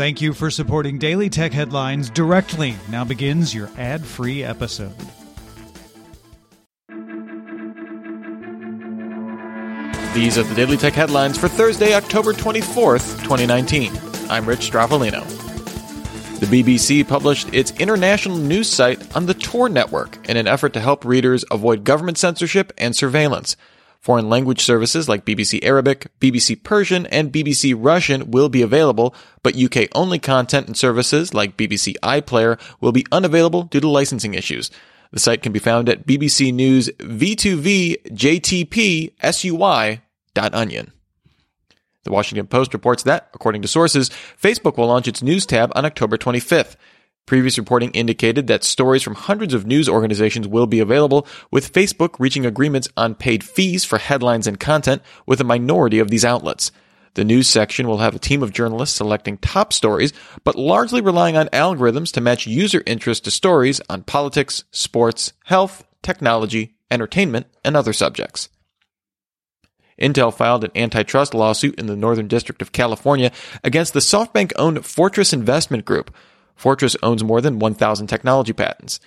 Thank you for supporting Daily Tech Headlines directly. Now begins your ad free episode. These are the Daily Tech Headlines for Thursday, October 24th, 2019. I'm Rich Stroffolino. The BBC published its international news site on the Tor network in an effort to help readers avoid government censorship and surveillance. Foreign language services like BBC Arabic, BBC Persian, and BBC Russian will be available, but UK only content and services like BBC iPlayer will be unavailable due to licensing issues. The site can be found at BBC News V2V JTP SUI.onion. The Washington Post reports that, according to sources, Facebook will launch its news tab on October 25th. Previous reporting indicated that stories from hundreds of news organizations will be available, with Facebook reaching agreements on paid fees for headlines and content with a minority of these outlets. The news section will have a team of journalists selecting top stories, but largely relying on algorithms to match user interest to stories on politics, sports, health, technology, entertainment, and other subjects. Intel filed an antitrust lawsuit in the Northern District of California against the SoftBank owned Fortress Investment Group. Fortress owns more than 1,000 technology patents.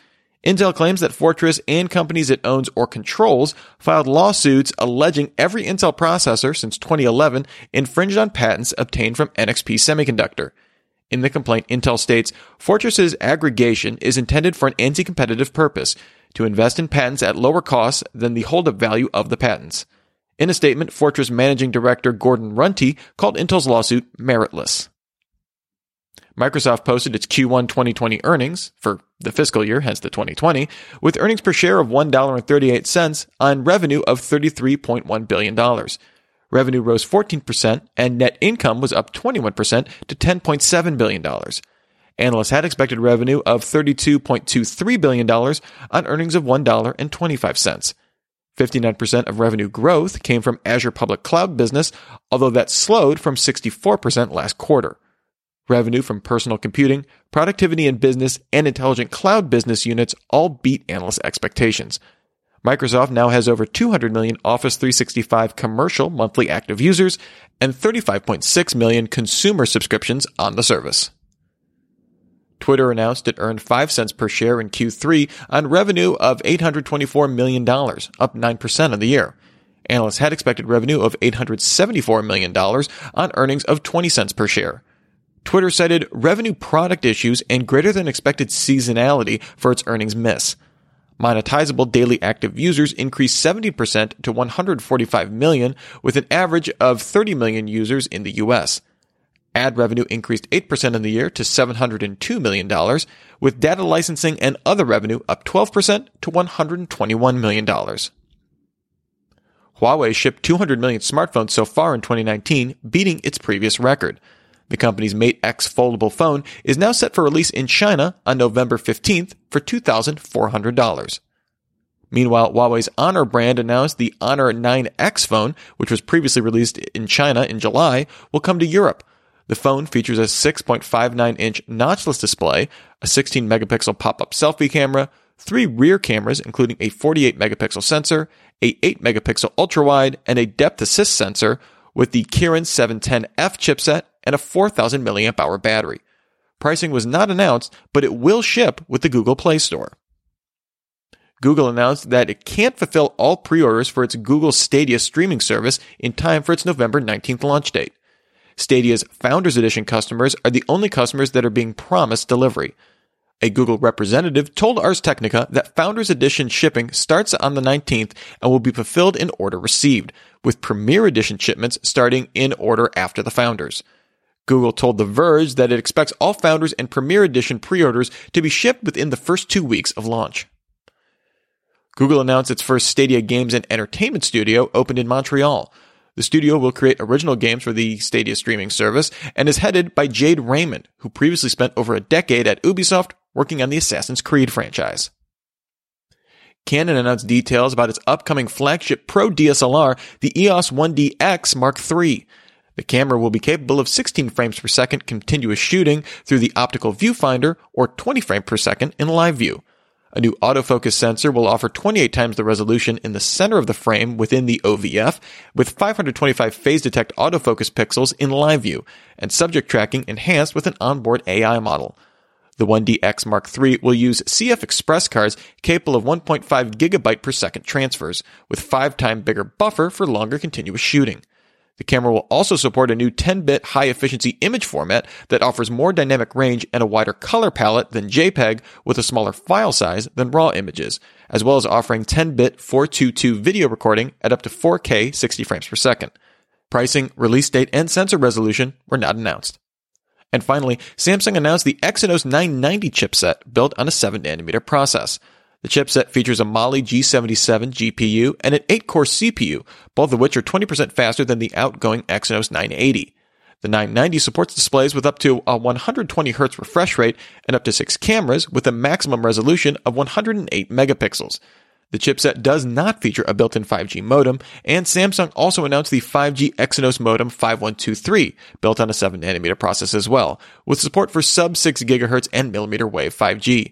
Intel claims that Fortress and companies it owns or controls filed lawsuits alleging every Intel processor since 2011 infringed on patents obtained from NXP Semiconductor. In the complaint, Intel states Fortress's aggregation is intended for an anti-competitive purpose, to invest in patents at lower costs than the holdup value of the patents. In a statement, Fortress Managing Director Gordon Runte called Intel's lawsuit meritless. Microsoft posted its Q1 2020 earnings for the fiscal year, hence the 2020, with earnings per share of $1.38 on revenue of $33.1 billion. Revenue rose 14% and net income was up 21% to $10.7 billion. Analysts had expected revenue of $32.23 billion on earnings of $1.25. 59% of revenue growth came from Azure Public Cloud business, although that slowed from 64% last quarter. Revenue from personal computing, productivity and business, and intelligent cloud business units all beat analyst expectations. Microsoft now has over 200 million Office 365 commercial monthly active users and 35.6 million consumer subscriptions on the service. Twitter announced it earned 5 cents per share in Q3 on revenue of $824 million, up 9% on the year. Analysts had expected revenue of $874 million on earnings of 20 cents per share. Twitter cited revenue product issues and greater than expected seasonality for its earnings miss. Monetizable daily active users increased 70% to 145 million, with an average of 30 million users in the US. Ad revenue increased 8% in the year to $702 million, with data licensing and other revenue up 12% to $121 million. Huawei shipped 200 million smartphones so far in 2019, beating its previous record. The company's Mate X foldable phone is now set for release in China on November 15th for $2,400. Meanwhile, Huawei's Honor brand announced the Honor 9X phone, which was previously released in China in July, will come to Europe. The phone features a 6.59 inch notchless display, a 16 megapixel pop up selfie camera, three rear cameras, including a 48 megapixel sensor, a 8 megapixel ultra wide, and a depth assist sensor with the Kirin 710F chipset and a 4000 milliamp hour battery. Pricing was not announced, but it will ship with the Google Play Store. Google announced that it can't fulfill all pre-orders for its Google Stadia streaming service in time for its November 19th launch date. Stadia's Founders Edition customers are the only customers that are being promised delivery. A Google representative told Ars Technica that Founders Edition shipping starts on the 19th and will be fulfilled in order received, with Premier Edition shipments starting in order after the Founders. Google told The Verge that it expects all Founders and Premier Edition pre-orders to be shipped within the first two weeks of launch. Google announced its first Stadia Games and Entertainment Studio opened in Montreal. The studio will create original games for the Stadia streaming service and is headed by Jade Raymond, who previously spent over a decade at Ubisoft working on the Assassin's Creed franchise. Canon announced details about its upcoming flagship pro DSLR, the EOS 1DX Mark III. The camera will be capable of 16 frames per second continuous shooting through the optical viewfinder or 20 frames per second in live view. A new autofocus sensor will offer 28 times the resolution in the center of the frame within the OVF, with 525 phase detect autofocus pixels in live view, and subject tracking enhanced with an onboard AI model. The 1DX Mark III will use CF Express cards capable of 1.5 gigabyte per second transfers, with 5 times bigger buffer for longer continuous shooting. The camera will also support a new 10-bit high-efficiency image format that offers more dynamic range and a wider color palette than JPEG with a smaller file size than RAW images, as well as offering 10-bit 422 video recording at up to 4K 60 frames per second. Pricing, release date, and sensor resolution were not announced. And finally, Samsung announced the Exynos 990 chipset built on a 7nm process. The chipset features a Mali G77 GPU and an 8-core CPU, both of which are 20% faster than the outgoing Exynos 980. The 990 supports displays with up to a 120Hz refresh rate and up to 6 cameras with a maximum resolution of 108 megapixels. The chipset does not feature a built-in 5G modem, and Samsung also announced the 5G Exynos modem 5123, built on a 7nm process as well, with support for sub 6 GHz and millimeter wave 5G.